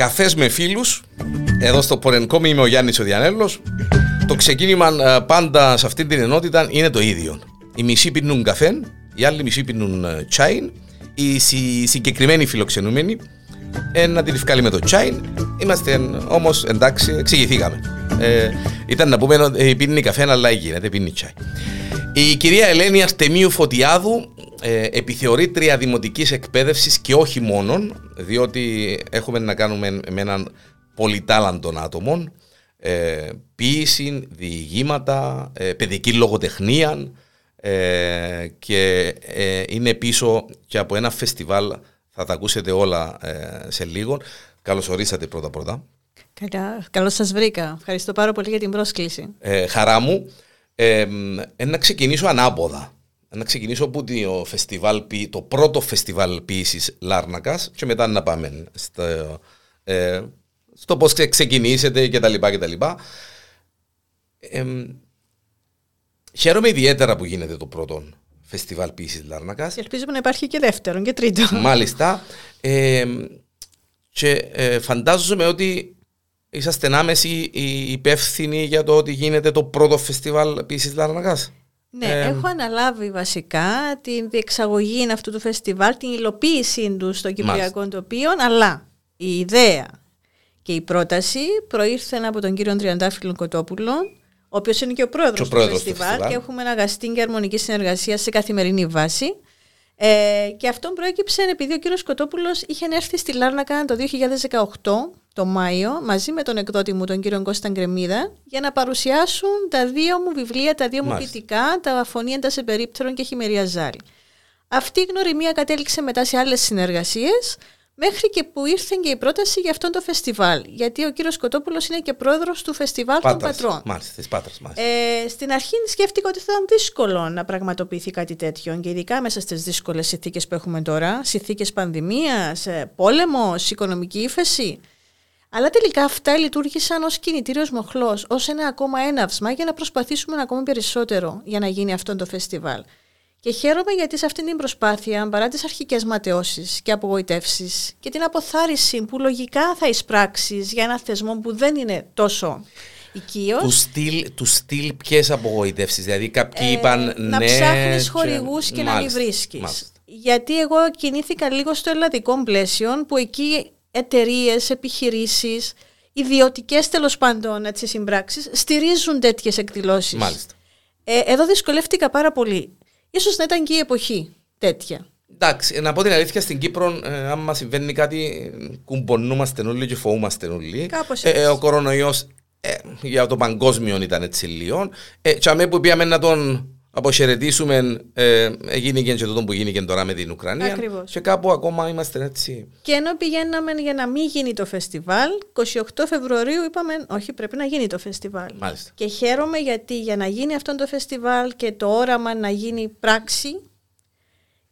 καφές με φίλους. Εδώ στο Πορενκόμι είμαι ο Γιάννης ο Διανέλο. Το ξεκίνημα ε, πάντα σε αυτή την ενότητα είναι το ίδιο. Οι μισοί πίνουν καφέ, οι άλλοι μισοί πίνουν ε, τσάιν. Οι συγκεκριμένοι φιλοξενούμενοι ε, να την ευκάλει με το τσάιν. Είμαστε όμως εντάξει, εξηγηθήκαμε. Ε, ήταν να πούμε ότι πίνει καφέ, αλλά γίνεται, πίνει τσάι. Η κυρία Ελένη Αρτεμίου Φωτιάδου ε, επιθεωρήτρια δημοτικής εκπαίδευσης και όχι μόνον, διότι έχουμε να κάνουμε με έναν πολυτάλαντον άτομο, ε, ποίηση, διηγήματα, ε, παιδική λογοτεχνία ε, και ε, είναι πίσω και από ένα φεστιβάλ, θα τα ακούσετε όλα ε, σε λίγο. Καλώς ορίσατε πρώτα πρώτα. Καλά, καλώς σας βρήκα. Ευχαριστώ πάρα πολύ για την πρόσκληση. χαρά μου. Να ξεκινήσω ανάποδα να ξεκινήσω από το, φεστιβάλ, το πρώτο φεστιβάλ ποιήσης Λάρνακας και μετά να πάμε στο, ε, στο πώς ξεκινήσετε και τα λοιπά και τα λοιπά. Ε, χαίρομαι ιδιαίτερα που γίνεται το πρώτο φεστιβάλ ποιήσης Λάρνακας. Και ελπίζουμε να υπάρχει και δεύτερο και τρίτο. Μάλιστα. Ε, και ε, φαντάζομαι ότι είσαστε άμεση υπεύθυνοι για το ότι γίνεται το πρώτο φεστιβάλ ποιήσης Λάρνακας. Ναι, έχω αναλάβει βασικά την διεξαγωγή αυτού του φεστιβάλ, την υλοποίησή του στο Κυπριακό Τοπίο, αλλά η ιδέα και η πρόταση προήρθαν από τον κύριο Τριαντάφυλλο Κοτόπουλο, ο οποίος είναι και ο πρόεδρος του, φεστιβάλ, και έχουμε ένα αγαστή και αρμονική συνεργασία σε καθημερινή βάση. Ε, και αυτό προέκυψε επειδή ο κύριος Κοτόπουλος είχε έρθει στη Λάρνακα το 2018 το Μάιο μαζί με τον εκδότη μου τον κύριο Κώστα Γκρεμίδα για να παρουσιάσουν τα δύο μου βιβλία, τα δύο μου ποιητικά, τα αφωνίαντα σε περίπτερον και χειμερία ζάλη. Αυτή η γνωριμία κατέληξε μετά σε άλλες συνεργασίες μέχρι και που ήρθε και η πρόταση για αυτό το φεστιβάλ. Γιατί ο κύριος Κοτόπουλος είναι και πρόεδρος του φεστιβάλ των Πατρών. Μάλιστα, της Πάτρας, μάλιστα. Ε, στην αρχή σκέφτηκα ότι θα ήταν δύσκολο να πραγματοποιηθεί κάτι τέτοιο και ειδικά μέσα στις δύσκολες συνθήκες που έχουμε τώρα, συνθήκες πανδημίας, ε, πόλεμος, οικονομική ύφεση. Αλλά τελικά αυτά λειτουργήσαν ως κινητήριος μοχλός, ως ένα ακόμα έναυσμα για να προσπαθήσουμε ακόμα περισσότερο για να γίνει αυτό το φεστιβάλ. Και χαίρομαι γιατί σε αυτή την προσπάθεια, παρά τις αρχικές ματαιώσεις και απογοητεύσεις και την αποθάριση που λογικά θα εισπράξεις για ένα θεσμό που δεν είναι τόσο οικείος. Του στυλ, του στυλ ποιες απογοητεύσεις, δηλαδή κάποιοι ε, είπαν ναι... Να ψάχνεις χορηγούς και, να μην βρίσκεις. Γιατί εγώ κινήθηκα λίγο στο ελλαδικό πλαίσιο που εκεί εταιρείες, επιχειρήσεις, ιδιωτικές τέλος πάντων συμπράξεις στηρίζουν τέτοιες εκδηλώσεις. Μάλιστα. Ε, εδώ δυσκολεύτηκα πάρα πολύ. Ίσως να ήταν και η εποχή τέτοια. Εντάξει, να πω την αλήθεια στην Κύπρο, ε, άμα συμβαίνει κάτι, κουμπονούμαστε όλοι και φοβούμαστε όλοι. Κάπως ε, ε, ο κορονοϊός ε, για το παγκόσμιο ήταν έτσι λίγο. Ε, και που πήγαμε να τον αποχαιρετήσουμε, ε, έγινε και το που γίνει και τώρα με την Ουκρανία. Ακριβώς. Και κάπου ακόμα είμαστε έτσι. Και ενώ πηγαίναμε για να μην γίνει το φεστιβάλ, 28 Φεβρουαρίου είπαμε όχι πρέπει να γίνει το φεστιβάλ. Μάλιστα. Και χαίρομαι γιατί για να γίνει αυτό το φεστιβάλ και το όραμα να γίνει πράξη,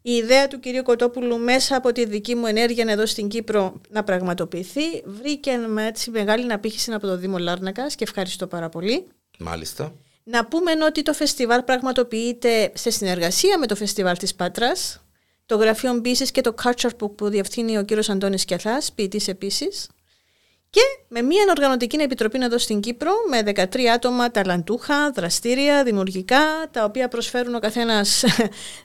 η ιδέα του κυρίου Κοτόπουλου μέσα από τη δική μου ενέργεια εδώ στην Κύπρο να πραγματοποιηθεί βρήκε με έτσι μεγάλη απήχηση από το Δήμο Λάρνακας και ευχαριστώ πάρα πολύ. Μάλιστα. Να πούμε ότι το φεστιβάλ πραγματοποιείται σε συνεργασία με το φεστιβάλ της Πάτρας, το γραφείο Μπίσης και το Culture Book που διευθύνει ο κύριος Αντώνης Κιαθάς, ποιητής επίσης. Και με μια οργανωτική επιτροπή εδώ στην Κύπρο με 13 άτομα ταλαντούχα, δραστήρια, δημιουργικά, τα οποία προσφέρουν ο καθένας.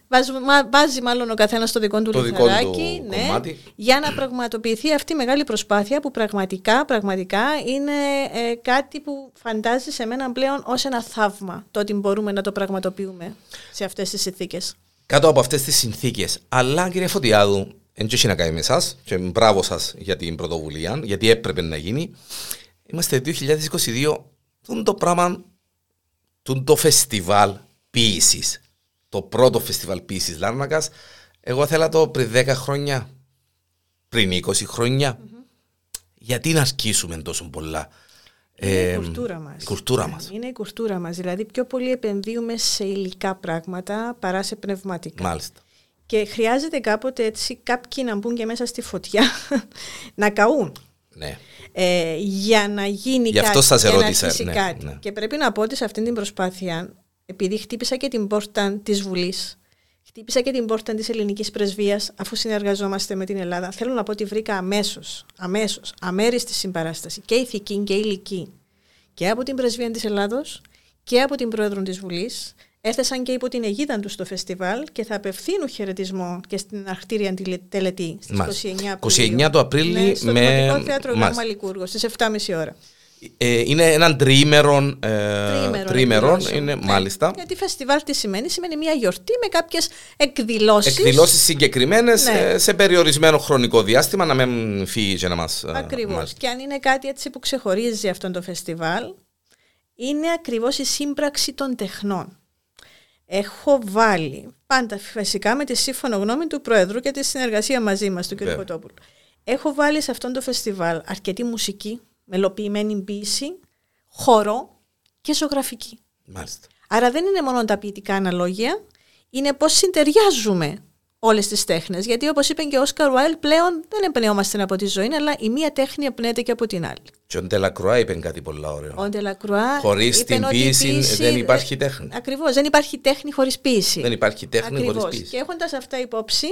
βάζει μάλλον ο καθένας το δικό του το λιθαράκι ναι, για να πραγματοποιηθεί αυτή η μεγάλη προσπάθεια που πραγματικά, πραγματικά είναι ε, κάτι που φαντάζει σε μένα πλέον ως ένα θαύμα το ότι μπορούμε να το πραγματοποιούμε σε αυτές τις συνθήκες. Κάτω από αυτές τις συνθήκες. Αλλά κύριε Φωτιάδου, δεν έχει να κάνει με εσάς και μπράβο σας για την πρωτοβουλία, γιατί έπρεπε να γίνει. Είμαστε 2022, τον το πράγμα, τον το φεστιβάλ ποιήσης. Το πρώτο φεστιβάλ ποιήσης Λάρνακας. Εγώ θέλα το πριν 10 χρόνια, πριν 20 χρόνια. Mm-hmm. Γιατί να ασκήσουμε τόσο πολλά. Είναι ε, η κουλτούρα μας. Η κουλτούρα μας. Είναι η κουλτούρα μας. Δηλαδή πιο πολύ επενδύουμε σε υλικά πράγματα παρά σε πνευματικά. Μάλιστα. Και χρειάζεται κάποτε έτσι κάποιοι να μπουν και μέσα στη φωτιά να καούν. Ναι. Ε, για να γίνει Γι αυτό κάτι, σας ερώτησα, να ναι, κάτι. Ναι. Και πρέπει να πω ότι σε αυτή την προσπάθεια, επειδή χτύπησα και την πόρτα της Βουλής, Χτύπησα και την πόρτα της ελληνικής πρεσβείας, αφού συνεργαζόμαστε με την Ελλάδα. Θέλω να πω ότι βρήκα αμέσως, αμέσως, αμέριστη συμπαράσταση και ηθική και ηλική και από την πρεσβεία της Ελλάδος και από την πρόεδρο της Βουλής. Έθεσαν και υπό την αιγίδα τους στο φεστιβάλ και θα απευθύνουν χαιρετισμό και στην αχτήρια τελετή στις 29 Απριλίου. 29 του Απρίλη ναι, στο με... Θέατρο Γάμμα Λικούργο στις 7.30 ώρα. Ε, είναι έναν τριήμερον. Ε, τριήμερον, είναι, ναι. μάλιστα. Γιατί φεστιβάλ τι σημαίνει, σημαίνει μια γιορτή με κάποιες εκδηλώσεις. Εκδηλώσεις συγκεκριμένες ναι. Ε, σε περιορισμένο χρονικό διάστημα, να μην φύγει και να μας. Ε, ακριβώς. Και αν είναι κάτι έτσι που ξεχωρίζει αυτό το φεστιβάλ, είναι ακριβώς η σύμπραξη των τεχνών. Έχω βάλει πάντα φυσικά με τη σύμφωνο γνώμη του Πρόεδρου και τη συνεργασία μαζί μας, του κ. Κοτόπουλου. Έχω βάλει σε αυτό το φεστιβάλ αρκετή μουσική, μελοποιημένη ποιήση, χώρο και ζωγραφική. Μάλιστα. Άρα δεν είναι μόνο τα ποιητικά αναλόγια, είναι πώς συντεριάζουμε όλες τις τέχνες. Γιατί όπως είπε και ο Όσκαρ Βάιλ, πλέον δεν εμπνεόμαστε από τη ζωή, αλλά η μία τέχνη εμπνέεται και από την άλλη. Και ο Ντελακρουά είπε κάτι πολύ ωραίο. Ο Ντελακρουά. Χωρίς την ποίηση δεν υπάρχει τέχνη. Ακριβώς. Δεν υπάρχει τέχνη χωρίς ποίηση. Δεν υπάρχει τέχνη χωρίς ποίηση. Και έχοντας αυτά υπόψη,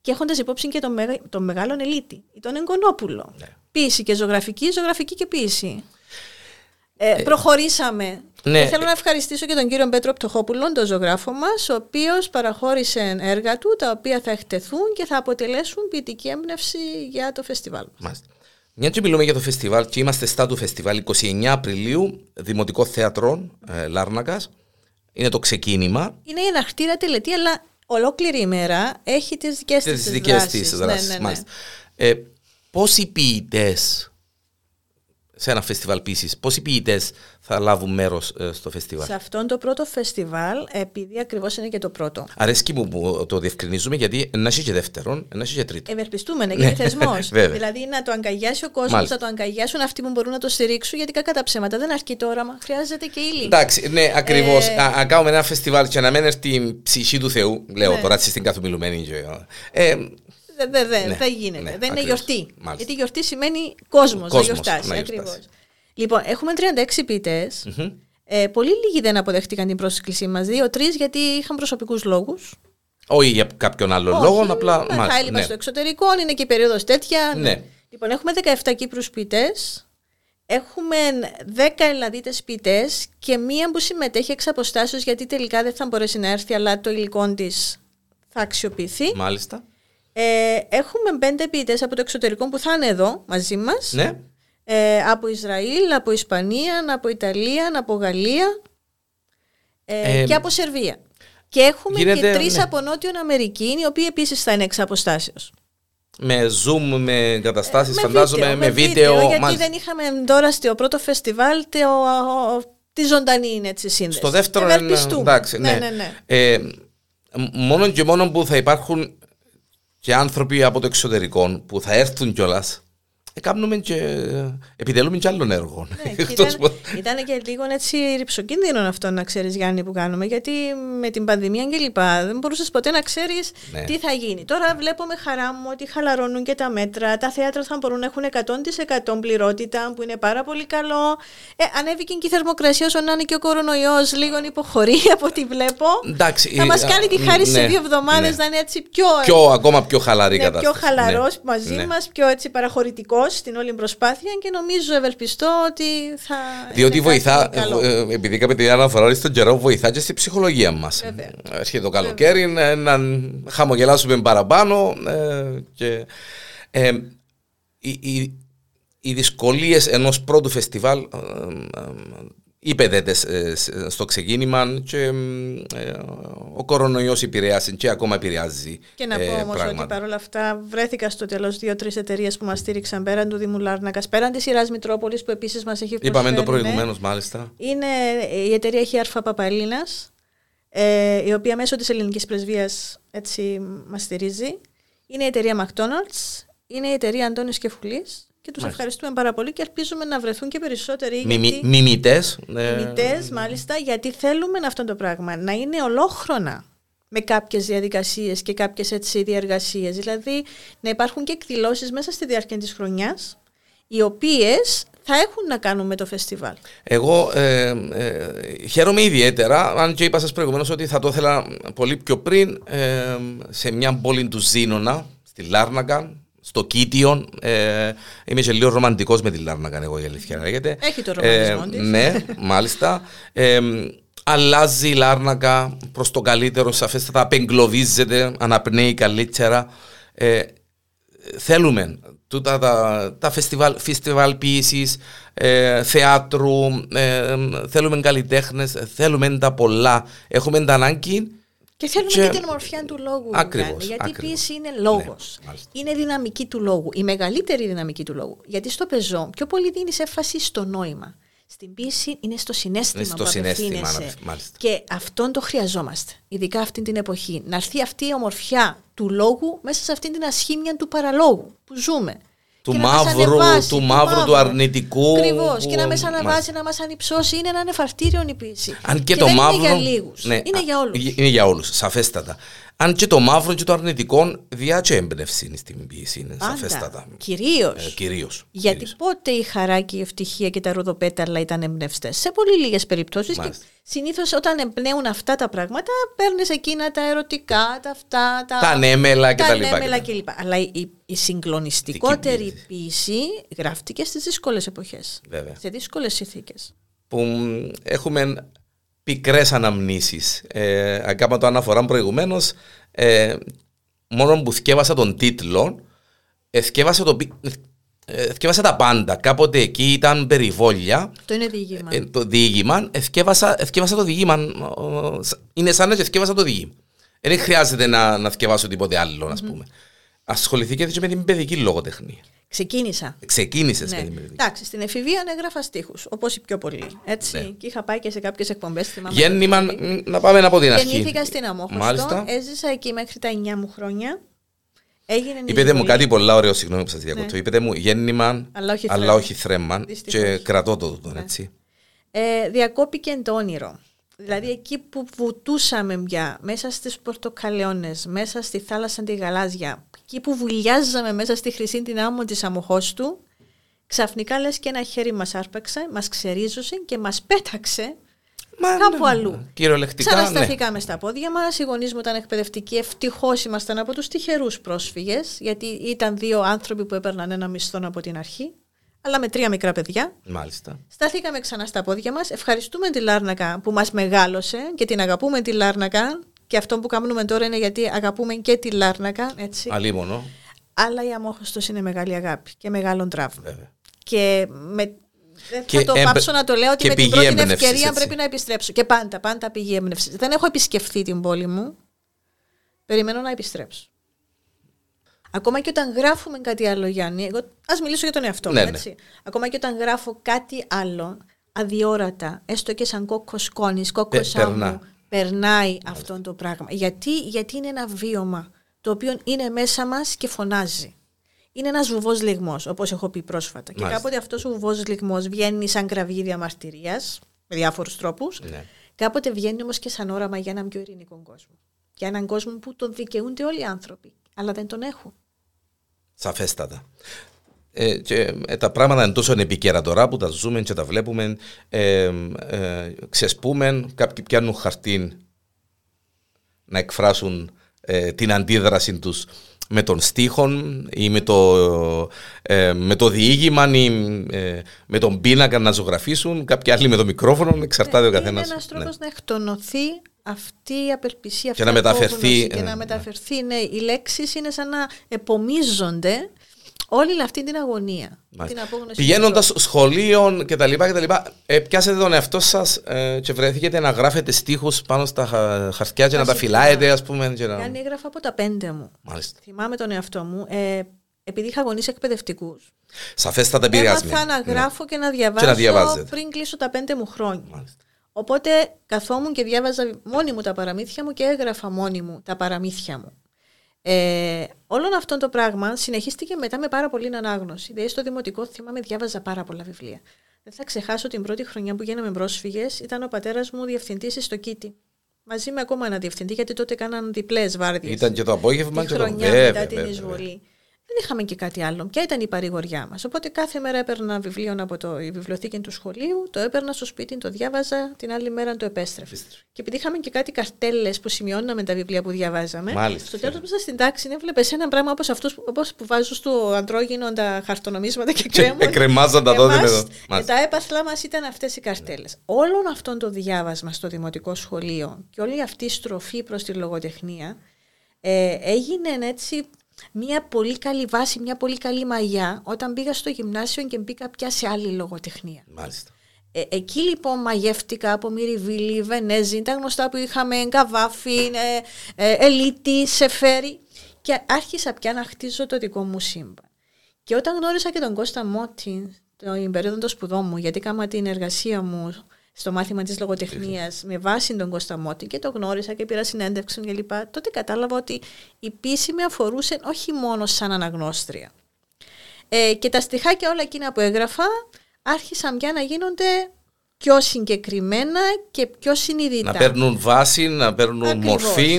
και έχοντας υπόψη και τον, μεγα, τον μεγάλο ελίτη, τον Εγκονόπουλο. Ναι. Ποίηση και ζωγραφική, ζωγραφική και ποίηση. Ε, ε, προχωρήσαμε. Ναι. Και θέλω να ευχαριστήσω και τον κύριο Πέτρο Πτωχόπουλο, τον ζωγράφο μας, ο οποίος παραχώρησε έργα του, τα οποία θα εκτεθούν και θα αποτελέσουν ποιητική έμπνευση για το φεστιβάλ. Μάλιστα. Μια και μιλούμε για το φεστιβάλ και είμαστε στα του φεστιβάλ 29 Απριλίου, Δημοτικό Θέατρο ε, Λάρνακα. Είναι το ξεκίνημα. Είναι η αναχτήρα τελετή, αλλά ολόκληρη ημέρα έχει τις δικές της δράσεις. δράσεις. Ναι, ναι, ναι. Ε, Πόσοι ποιητές σε ένα φεστιβάλ ποιήση, πόσοι ποιητές θα λάβουν μέρος ε, στο φεστιβάλ; Σε αυτόν το πρώτο φεστιβάλ, επειδή ακριβώς είναι και το πρώτο. Αρέσκει μου που το διευκρινίζουμε, γιατί να έχει και δεύτερον, να έχει και τρίτο. Ευελπιστούμε να γίνει θεσμός. δηλαδή να το αγκαγιάσει ο κόσμος, να το αγκαγιάσουν αυτοί που μπορούν να το στηρίξουν, γιατί κακά τα ψέματα δεν αρκεί το όραμα. Χρειάζεται και ύλη. Εντάξει, ναι, ακριβώς. Ε... Αν κάνουμε ένα φεστιβάλ και να μένει την ψυχή του Θεού, λέω ναι. τώρα στην καθομιλουμένη. Ε, δεν δε, δε, ναι, γίνεται. Ναι, δεν είναι γιορτή. Μάλιστα. Γιατί γιορτή σημαίνει κόσμος να γιορτάσει. Ακριβώς. Λοιπόν, έχουμε 36 ποιητέ. Mm-hmm. Ε, πολύ λίγοι δεν αποδέχτηκαν την πρόσκλησή μας. Δύο-τρει γιατί είχαν προσωπικούς λόγους. Όχι για κάποιον άλλο Όχι, λόγο, απλά. Ναι, θα έλειπα ναι. στο εξωτερικό, είναι και η περίοδος τέτοια. Ναι. Λοιπόν, έχουμε 17 Κύπρους ποιητέ. Έχουμε 10 Ελλαδίτες ποιητέ και μία που συμμετέχει εξ αποστάσεως γιατί τελικά δεν θα μπορέσει να έρθει, αλλά το υλικό της θα αξιοποιηθεί. Μάλιστα. Ε, έχουμε πέντε ποιητές από το εξωτερικό που θα είναι εδώ μαζί μας. Ναι. Ε, από Ισραήλ, από Ισπανία, από Ιταλία, από Γαλλία ε, και από Σερβία. Και έχουμε και τρεις ναι. από Νότιο Αμερική, οι οποίοι επίσης θα είναι εξ αποστάσεως. Με zoom, με εγκαταστάσει, φαντάζομαι, με βίντεο. βίντεο γιατί δεν είχαμε τώρα στο πρώτο φεστιβάλ το, τη ζωντανή έτσι, σύνδεση. Στο δεύτερο, εντάξει, ναι. ναι, ναι, ναι. Ε, μόνο και μόνο που θα υπάρχουν και άνθρωποι από το εξωτερικό που θα έρθουν κιόλας κάνουμε και επιτελούμε και άλλων έργων. Ναι, ήταν, ήταν, και λίγο έτσι ρηψοκίνδυνο αυτό να ξέρεις, Γιάννη, που κάνουμε. Γιατί με την πανδημία και λοιπά δεν μπορούσες ποτέ να ξέρεις ναι. τι θα γίνει. Τώρα βλέπω με χαρά μου ότι χαλαρώνουν και τα μέτρα. Τα θέατρα θα μπορούν να έχουν 100% πληρότητα, που είναι πάρα πολύ καλό. Ε, ανέβηκε και η θερμοκρασία όσο να είναι και ο κορονοϊός, λίγο υποχωρεί από ό,τι βλέπω. Εντάξει, θα μας ε, κάνει τη χάρη ναι, σε δύο εβδομάδες ναι. να είναι έτσι πιο. πιο ακόμα πιο χαλαρή ναι, κατάσταση. Πιο χαλαρό μαζί μας, πιο έτσι παραχωρητικός στην όλη προσπάθεια και νομίζω ευελπιστώ ότι θα. Διότι βοηθά, ε, επειδή είχαμε την αναφορά στον καιρό, βοηθά και στη ψυχολογία μας. Έρχεται το καλοκαίρι, να χαμογελάσουμε παραπάνω. Ε, και, ε, οι, οι, οι δυσκολίες ενός πρώτου φεστιβάλ υπεδέτε στο ξεκίνημα και ε, ο κορονοϊός επηρεάζει και ακόμα επηρεάζει. Και να πω ε, όμως ότι παρόλα αυτά βρέθηκα στο τέλος δύο-τρεις εταιρείες που μας στήριξαν πέραν του Δήμου Λάρνακας, πέραν της σειρά Μητρόπολης που επίσης μας έχει προσφέρει. Είπαμε το προηγουμένως, μάλιστα. Είναι η εταιρεία έχει Αρφα Παπαλίνας, ε, η οποία μέσω της ελληνικής πρεσβείας έτσι μας στηρίζει. Είναι η εταιρεία McDonald's, είναι η εταιρεία Αντώνης Κεφουλής και τους ευχαριστούμε πάρα πολύ και ελπίζουμε να βρεθούν και περισσότεροι. Μιμητές. Μιμητές, μάλιστα, γιατί θέλουμε αυτό το πράγμα να είναι ολόχρονα με κάποιες διαδικασίες και κάποιες διαργασίε. Δηλαδή να υπάρχουν και εκδηλώσεις μέσα στη διάρκεια της χρονιάς οι οποίες θα έχουν να κάνουν με το φεστιβάλ. Εγώ ε, ε, χαίρομαι ιδιαίτερα, αν και είπα σας προηγουμένως ότι θα το ήθελα πολύ πιο πριν ε, σε μια πόλη του Ζήνονα, στη Λάρνακα, στο Κίτιον. Ε, είμαι και λίγο ρομαντικός με τη Λάρνακα, εγώ η αλήθεια λέγεται. Έχει το ρομαντισμό ε, της. Ναι, μάλιστα. Ε, αλλάζει η Λάρνακα προς το καλύτερο, σαφέστατα απεγκλωβίζεται, αναπνέει καλύτερα. Ε, θέλουμε τούτα τα, τα φεστιβάλ, φεστιβάλ ποιήσης, ε, θεάτρου, ε, θέλουμε καλλιτέχνες, θέλουμε τα πολλά. Έχουμε τα ανάγκη. Και θέλουμε και, την ομορφιά του λόγου. Ακριβώς, γιατί η ποιήση είναι λόγος. Ναι, είναι δυναμική του λόγου. Η μεγαλύτερη δυναμική του λόγου. Γιατί στο πεζό πιο πολύ δίνεις έμφαση στο νόημα. Στην πίεση είναι στο συνέστημα είναι στο που συνέστημα, Και αυτόν το χρειαζόμαστε, ειδικά αυτή την εποχή. Να έρθει αυτή η ομορφιά του λόγου μέσα σε αυτή την ασχήμια του παραλόγου που ζούμε. Του μαύρου, του, μαύρου, του αρνητικού. Ακριβώς. Και να μέσα αναβάζει, να μας ανυψώσει. Είναι ένα νεφαρτήριο η πίεση. Αν και, το μαύρο. Είναι για λίγους. Ναι, είναι για όλους. Είναι για όλους, σαφέστατα. Αν και το μαύρο και το αρνητικό διάτσε έμπνευση στην ποιήση είναι σαφέστατα. Κυρίως. Ε, κυρίως, Γιατί κυρίως. πότε η χαρά και η ευτυχία και τα ροδοπέταλα ήταν εμπνευστές. Σε πολύ λίγες περιπτώσεις. Συνήθως όταν εμπνέουν αυτά τα πράγματα, παίρνεις εκείνα τα ερωτικά, τα αυτά. Τα, τα ανέμελα κτλ. Τα κλπ. Αλλά η, η συγκλονιστικότερη ποιήση γράφτηκε στις δύσκολες εποχές. Σε δύσκολες συνθήκες. Που έχουμε πικρές αναμνήσεις. Ε, Ακάμα το αναφορά προηγουμένως. Ε, μόνο που θυκεύασα τον τίτλο, θυκεύασα, το, ε, τα πάντα. Κάποτε εκεί ήταν περιβόλια. Το είναι διήγημα. Ε, το διήγημα. Θυκεύασα, το διήγημα. Είναι σαν να θυκεύασα το διήγημα. Δεν χρειάζεται να, να θυκευάσω τίποτε άλλο, ας mm-hmm. πούμε. Ασχοληθήκατε και με την παιδική λογοτεχνία. Ξεκίνησα. Ξεκίνησες ναι. με την παιδική. Εντάξει, στην εφηβεία έγραφα στίχους, όπως οι πιο πολλοί. Έτσι. Ναι. Και είχα πάει και σε κάποιες εκπομπές. Γέννημα, να πάμε από την αρχή. Γεννήθηκα στην Αμόχωστο. Μάλιστα. Έζησα εκεί μέχρι τα 9 μου χρόνια. Έγινε Είπετε μου κάτι πολύ ωραίο, συγγνώμη που σας διακόπτω. Ναι. Είπετε μου γέννημα, αλλά όχι, αλλά όχι θρέμμα. Και κρατώ το τούτο, ναι. έτσι. Ε, διακόπηκε το όνειρο. Δηλαδή εκεί που βουτούσαμε μια, μέσα στις πορτοκαλαιώνες, μέσα στη θάλασσα τη γαλάζια, εκεί που βουλιάζαμε μέσα στη χρυσή την άμμο της του, ξαφνικά λες και ένα χέρι μας άρπαξε, μας ξερίζωσε και μας πέταξε Μα, κάπου ναι, αλλού. Ναι. Κυριολεκτικά. Ξανασταθήκαμε ναι. στα πόδια μας. Οι γονείς μου ήταν εκπαιδευτικοί. Ευτυχώς ήμασταν από τους τυχερούς πρόσφυγες, γιατί ήταν δύο άνθρωποι που έπαιρναν ένα μισθό από την αρχή αλλά με τρία μικρά παιδιά. Μάλιστα. Σταθήκαμε ξανά στα πόδια μας. Ευχαριστούμε τη Λάρνακα που μας μεγάλωσε και την αγαπούμε τη Λάρνακα. Και αυτό που κάνουμε τώρα είναι γιατί αγαπούμε και τη Λάρνακα. Έτσι. Αλίμονο. Αλλά η αμόχωστος είναι μεγάλη αγάπη και μεγάλο τράβο. Και με, δεν θα το πάψω να το λέω ότι με την πρώτη ευκαιρία έτσι. πρέπει να επιστρέψω. Και πάντα, πάντα πηγή έμπνευσης. Δεν έχω επισκεφθεί την πόλη μου. Περιμένω να επιστρέψω. Ακόμα και όταν γράφουμε κάτι άλλο, Γιάννη, εγώ ας μιλήσω για τον εαυτό μου, ναι, ναι. έτσι. Ακόμα και όταν γράφω κάτι άλλο, αδιόρατα, έστω και σαν κόκκο σκόνης, κόκκο σάμου, περνάει αυτό το πράγμα. Γιατί, γιατί είναι ένα βίωμα το οποίο είναι μέσα μας και φωνάζει. Είναι ένας βουβός λιγμός, όπως έχω πει πρόσφατα. Μάλιστα. Και κάποτε αυτός ο βουβός λιγμός βγαίνει σαν κραυγή διαμαρτυρίας, με διάφορους τρόπους. Ναι. Κάποτε βγαίνει όμως και σαν όραμα για έναν πιο ειρηνικό κόσμο. Για έναν κόσμο που τον δικαιούνται όλοι οι άνθρωποι, αλλά δεν τον έχουν. Σαφέστατα. Ε, και ε, τα πράγματα είναι τόσο επικαίρα τώρα που τα ζούμε και τα βλέπουμε. Ε, ε, ξεσπούμε, κάποιοι πιάνουν χαρτί να εκφράσουν ε, την αντίδραση τους με τον στίχο ή με το, ε, με το διήγημα ή ε, με τον πίνακα να ζωγραφίσουν, κάποιοι άλλοι με το μικρόφωνο, εξαρτάται ο καθένας. Είναι ένας τρόπος ναι. να εκτονωθεί αυτή η απελπισία, αυτή και να μεταφερθεί. Και να μεταφερθεί, ναι, οι λέξεις είναι σαν να επομίζονται όλη αυτή την αγωνία. Πηγαίνοντας σχολείο κτλ. Ε, πιάσετε τον εαυτό σας ε, και βρεθήκετε να γράφετε στίχους πάνω στα χαρτιά και να τα φυλάετε, ας πούμε. Και να... Αν έγραφα από τα πέντε μου. Μάλιστα. Θυμάμαι τον εαυτό μου. Ε, επειδή είχα γονεί εκπαιδευτικούς. Σαφέστατα επηρεασμένοι. Έμαθα να ναι. γράφω και να διαβάζω και να πριν κλείσω τα πέντε μου χρόνια. Μάλιστα. Οπότε καθόμουν και διάβαζα μόνη μου τα παραμύθια μου και έγραφα μόνη μου τα παραμύθια μου. Ε, όλο αυτό το πράγμα συνεχίστηκε μετά με πάρα πολύ ανάγνωση. Δηλαδή στο δημοτικό θυμάμαι διάβαζα πάρα πολλά βιβλία. Δεν θα ξεχάσω την πρώτη χρονιά που γίναμε πρόσφυγες, ήταν ο πατέρας μου διευθυντής στο Κίτι. Μαζί με ακόμα ένα διευθυντή, γιατί τότε κάναν διπλές βάρδιες. Ήταν και το απόγευμα και χρονιά το μετά την εισβολή. Δεν είχαμε και κάτι άλλο. Ποια ήταν η παρηγοριά μας. Οπότε κάθε μέρα έπαιρνα βιβλίο από το, η βιβλιοθήκη του σχολείου, το έπαιρνα στο σπίτι, το διάβαζα, την άλλη μέρα το επέστρεφε. Και επειδή είχαμε και κάτι καρτέλες που σημειώναμε τα βιβλία που διαβάζαμε, Μάλιστα. στο τέλος μέσα στην τάξη έβλεπε ένα πράγμα όπως αυτού που βάζουν στο αντρόγινο τα χαρτονομίσματα και κρέμουν. Και κρεμάζαν τα τότε με Τα έπαθλά μας ήταν αυτές οι καρτέλες. Όλο αυτό το διάβασμα στο δημοτικό σχολείο και όλη αυτή η στροφή προς τη λογοτεχνία ε, έγινε έτσι μια πολύ καλή βάση, μια πολύ καλή μαγιά όταν πήγα στο γυμνάσιο και μπήκα πια σε άλλη λογοτεχνία. Μάλιστα. Ε, εκεί λοιπόν μαγεύτηκα από Μυριβίλη, Βενέζη, τα γνωστά που είχαμε, Γκαβάφη, ε, ε, Ελίτη, Σεφέρι και άρχισα πια να χτίζω το δικό μου σύμπαν. Και όταν γνώρισα και τον Κώστα Μότι, την περίοδο των σπουδών μου, γιατί έκανα την εργασία μου στο μάθημα της λογοτεχνίας με βάση τον Κωνσταμότη και το γνώρισα και πήρα συνέντευξη κλπ. Τότε κατάλαβα ότι η πίση με αφορούσε όχι μόνο σαν αναγνώστρια. Ε, και τα στοιχάκια όλα εκείνα που έγραφα άρχισαν πια να γίνονται πιο συγκεκριμένα και πιο συνειδητά. Να παίρνουν βάση, να παίρνουν μορφή.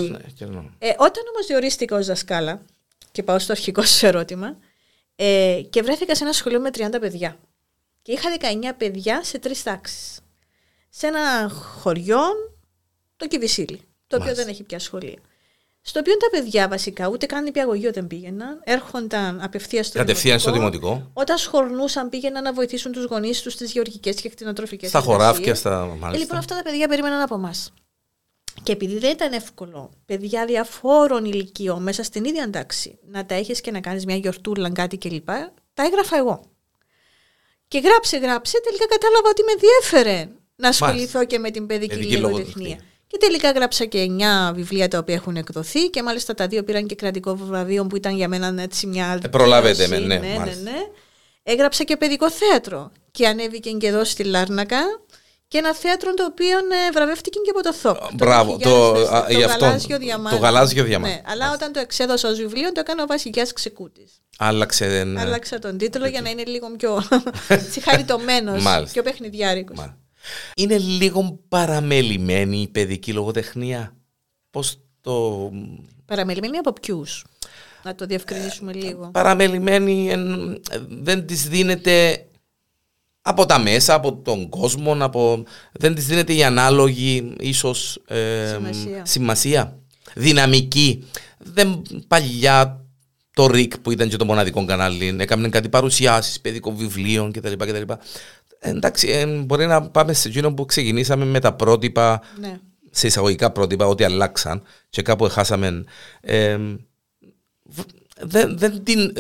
Ε, όταν όμως διορίστηκα ως δασκάλα και πάω στο αρχικό σου ερώτημα ε, και βρέθηκα σε ένα σχολείο με 30 παιδιά και είχα 19 παιδιά σε τρεις τάξεις σε ένα χωριό, το Κιβισίλι, το οποίο δεν έχει πια σχολεία. Στο οποίο τα παιδιά βασικά ούτε καν νηπιαγωγείο δεν πήγαιναν, έρχονταν απευθείας στο, δημοτικό, στο δημοτικό. Όταν σχορνούσαν πήγαιναν να βοηθήσουν τους γονείς τους στι γεωργικές και κτηνοτροφικές Στα χωράφια, στα μάλιστα. Ε, λοιπόν, αυτά τα παιδιά περίμεναν από εμάς. Και επειδή δεν ήταν εύκολο παιδιά διαφόρων ηλικιών μέσα στην ίδια τάξη να τα έχεις και να κάνεις μια γιορτούλα, κάτι κλπ., τα έγραφα εγώ. Και γράψε, γράψε, τελικά κατάλαβα ότι με διέφερε να ασχοληθώ και με την παιδική λογοτεχνία. Και τελικά γράψα και 9 βιβλία τα οποία έχουν εκδοθεί και μάλιστα τα δύο πήραν και κρατικό βραβείο που ήταν για μένα έτσι μια. Ε, προλάβετε με, ναι, ναι, ναι, ναι. Έγραψα και παιδικό θέατρο και ανέβηκε και εδώ στη Λάρνακα και ένα θέατρο το οποίο ε, βραβεύτηκε και από το ΘΟΚ. Μπράβο, το, το, το, το γαλάζιο διαμάντι. Το γαλάζιο διαμάντι. Ναι, αλλά όταν το εξέδωσα ως βιβλίο το έκανα ο Βασιλιάς Ξεκούτης. Άλλαξε. Ναι. Άλλαξα τον τίτλο για να είναι λίγο πιο χαριτωμένο, πιο παιχνιδιάρικος. Είναι λίγο παραμελημένη η παιδική λογοτεχνία; Πώς το... Παραμελημένη από ποιους; Να το διευκρινίσουμε λίγο. Παραμελημένη δεν της δίνεται από τα μέσα, από τον κόσμο, από... δεν της δίνεται η ανάλογη ίσως σημασία. σημασία. Δυναμική. Δεν παλιά το ΡΙΚ που ήταν και το μοναδικό κανάλι, έκαναν κάτι παρουσιάσεις παιδικών βιβλίων κτλ. κτλ. Εντάξει, ε, μπορεί να πάμε σε εκείνο που ξεκινήσαμε με τα πρότυπα, ναι. σε εισαγωγικά πρότυπα, ότι αλλάξαν και κάπου χάσαμε. Ε, δεν, δεν, την,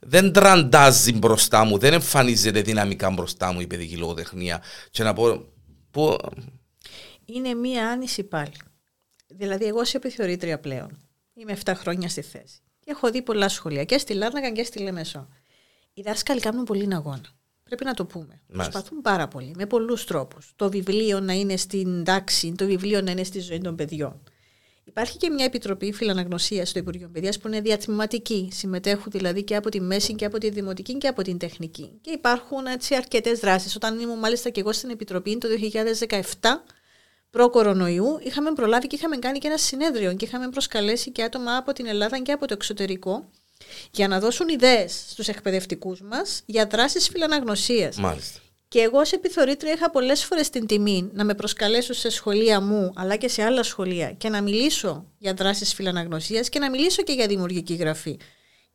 δεν τραντάζει μπροστά μου, δεν εμφανίζεται δυναμικά μπροστά μου η παιδική λογοτεχνία. Και να πω. Που... Είναι μία άνηση πάλι. Δηλαδή, εγώ είσαι επιθεωρήτρια πλέον. Είμαι 7 χρόνια στη θέση. Και έχω δει πολλά σχολεία και στη Λάρνακα και στη Λεμεσό. Οι δάσκαλοι κάνουν πολύ αγώνα. Πρέπει να το πούμε. Μάλιστα. Προσπαθούν πάρα πολύ, με πολλούς τρόπους. Το βιβλίο να είναι στην τάξη, το βιβλίο να είναι στη ζωή των παιδιών. Υπάρχει και μια επιτροπή φιλαναγνωσίας στο Υπουργείο Παιδείας που είναι διατμηματική. Συμμετέχουν δηλαδή και από τη μέση και από τη δημοτική και από την τεχνική. Και υπάρχουν έτσι αρκετές δράσεις. Όταν ήμουν μάλιστα και εγώ στην επιτροπή το 2017, προ-κορονοϊού, είχαμε προλάβει και είχαμε κάνει και ένα συνέδριο και είχαμε προσκαλέσει και άτομα από την Ελλάδα και από το εξωτερικό για να δώσουν ιδέες στους εκπαιδευτικούς μας για δράσεις φιλαναγνωσίας. Μάλιστα. Και εγώ ως επιθωρήτρια είχα πολλές φορές την τιμή να με προσκαλέσω σε σχολεία μου αλλά και σε άλλα σχολεία και να μιλήσω για δράσεις φιλαναγνωσίας και να μιλήσω και για δημιουργική γραφή.